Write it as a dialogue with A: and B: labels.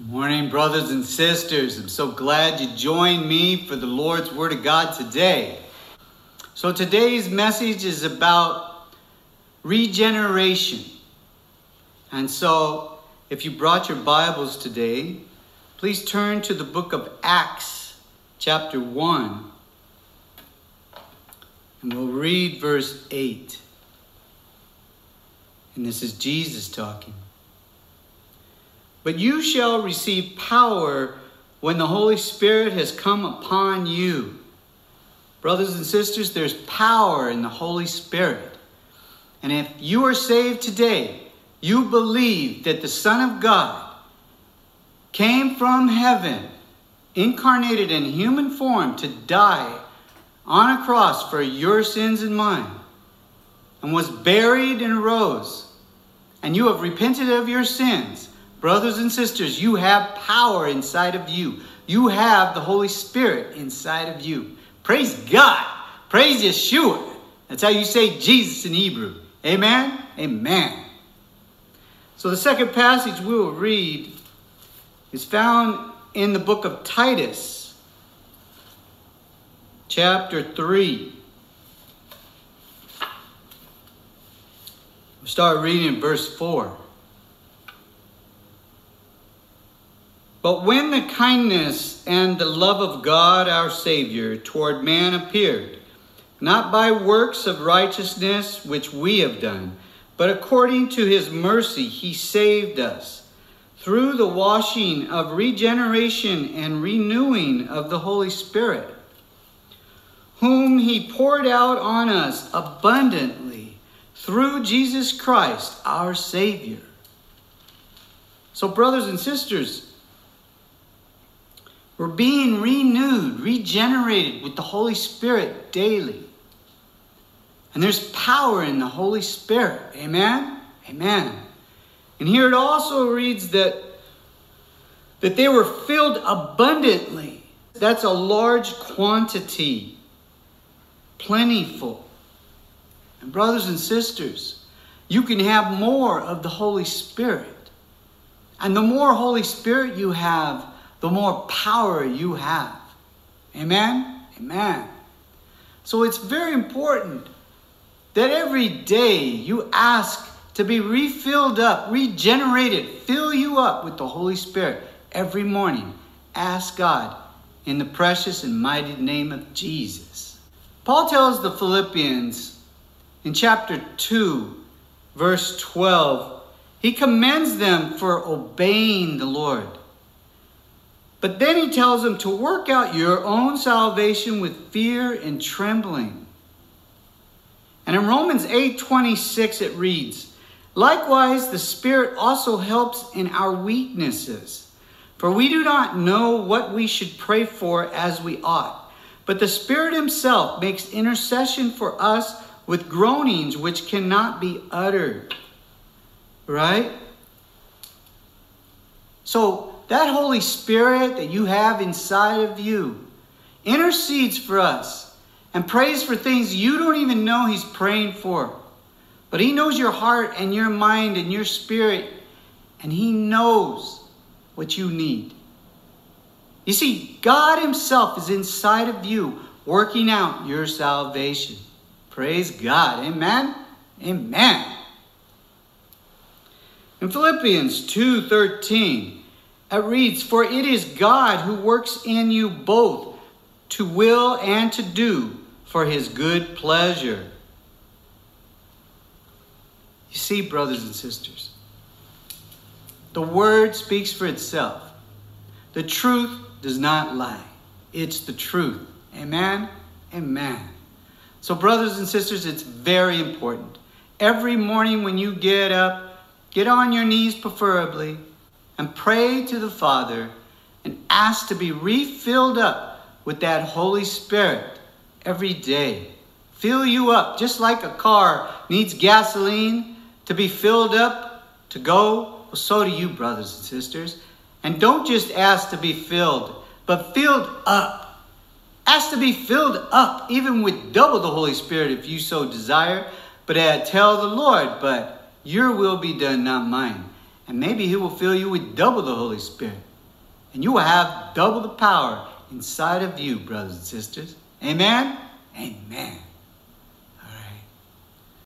A: Good morning, brothers and sisters. I'm so glad you joined me for the Lord's Word of God today. So, today's message is about regeneration. And so, if you brought your Bibles today, please turn to the book of Acts, chapter 1, and we'll read verse 8. And this is Jesus talking. But you shall receive power when the Holy Spirit has come upon you. Brothers and sisters, there's power in the Holy Spirit. And if you are saved today, you believe that the Son of God came from heaven, incarnated in human form to die on a cross for your sins and mine, and was buried and rose, and you have repented of your sins Brothers and sisters, you have power inside of you. You have the Holy Spirit inside of you. Praise God. Praise Yeshua. That's how you say Jesus in Hebrew. Amen? Amen. So the second passage we will read is found in the book of Titus, chapter 3. We'll start reading in verse 4. But when the kindness and the love of God our Savior toward man appeared, not by works of righteousness which we have done, but according to his mercy he saved us, through the washing of regeneration and renewing of the Holy Spirit, whom he poured out on us abundantly through Jesus Christ our Savior. So, brothers and sisters, we're being renewed, regenerated with the Holy Spirit daily. And there's power in the Holy Spirit. Amen? Amen. And here it also reads that, that they were filled abundantly. That's a large quantity, plentiful. And brothers and sisters, you can have more of the Holy Spirit. And the more Holy Spirit you have, the more power you have. Amen? Amen. So it's very important that every day you ask to be refilled up, regenerated, fill you up with the Holy Spirit every morning. Ask God in the precious and mighty name of Jesus. Paul tells the Philippians in chapter 2, verse 12, he commends them for obeying the Lord. But then he tells them to work out your own salvation with fear and trembling. And in Romans 8:26 it reads, "Likewise the Spirit also helps in our weaknesses, for we do not know what we should pray for as we ought, but the Spirit himself makes intercession for us with groanings which cannot be uttered." Right? So that Holy Spirit that you have inside of you intercedes for us and prays for things you don't even know He's praying for. But He knows your heart and your mind and your spirit, and He knows what you need. You see, God Himself is inside of you working out your salvation. Praise God. Amen. Amen. In Philippians 2:13, it reads, For it is God who works in you both to will and to do for his good pleasure. You see, brothers and sisters, the word speaks for itself. The truth does not lie, it's the truth. Amen? Amen. So, brothers and sisters, it's very important. Every morning when you get up, get on your knees preferably and pray to the Father and ask to be refilled up with that Holy Spirit every day. Fill you up, just like a car needs gasoline to be filled up to go. Well, so do you, brothers and sisters. And don't just ask to be filled, but filled up. Ask to be filled up, even with double the Holy Spirit if you so desire. But uh, tell the Lord, but your will be done, not mine. And maybe He will fill you with double the Holy Spirit. And you will have double the power inside of you, brothers and sisters. Amen? Amen.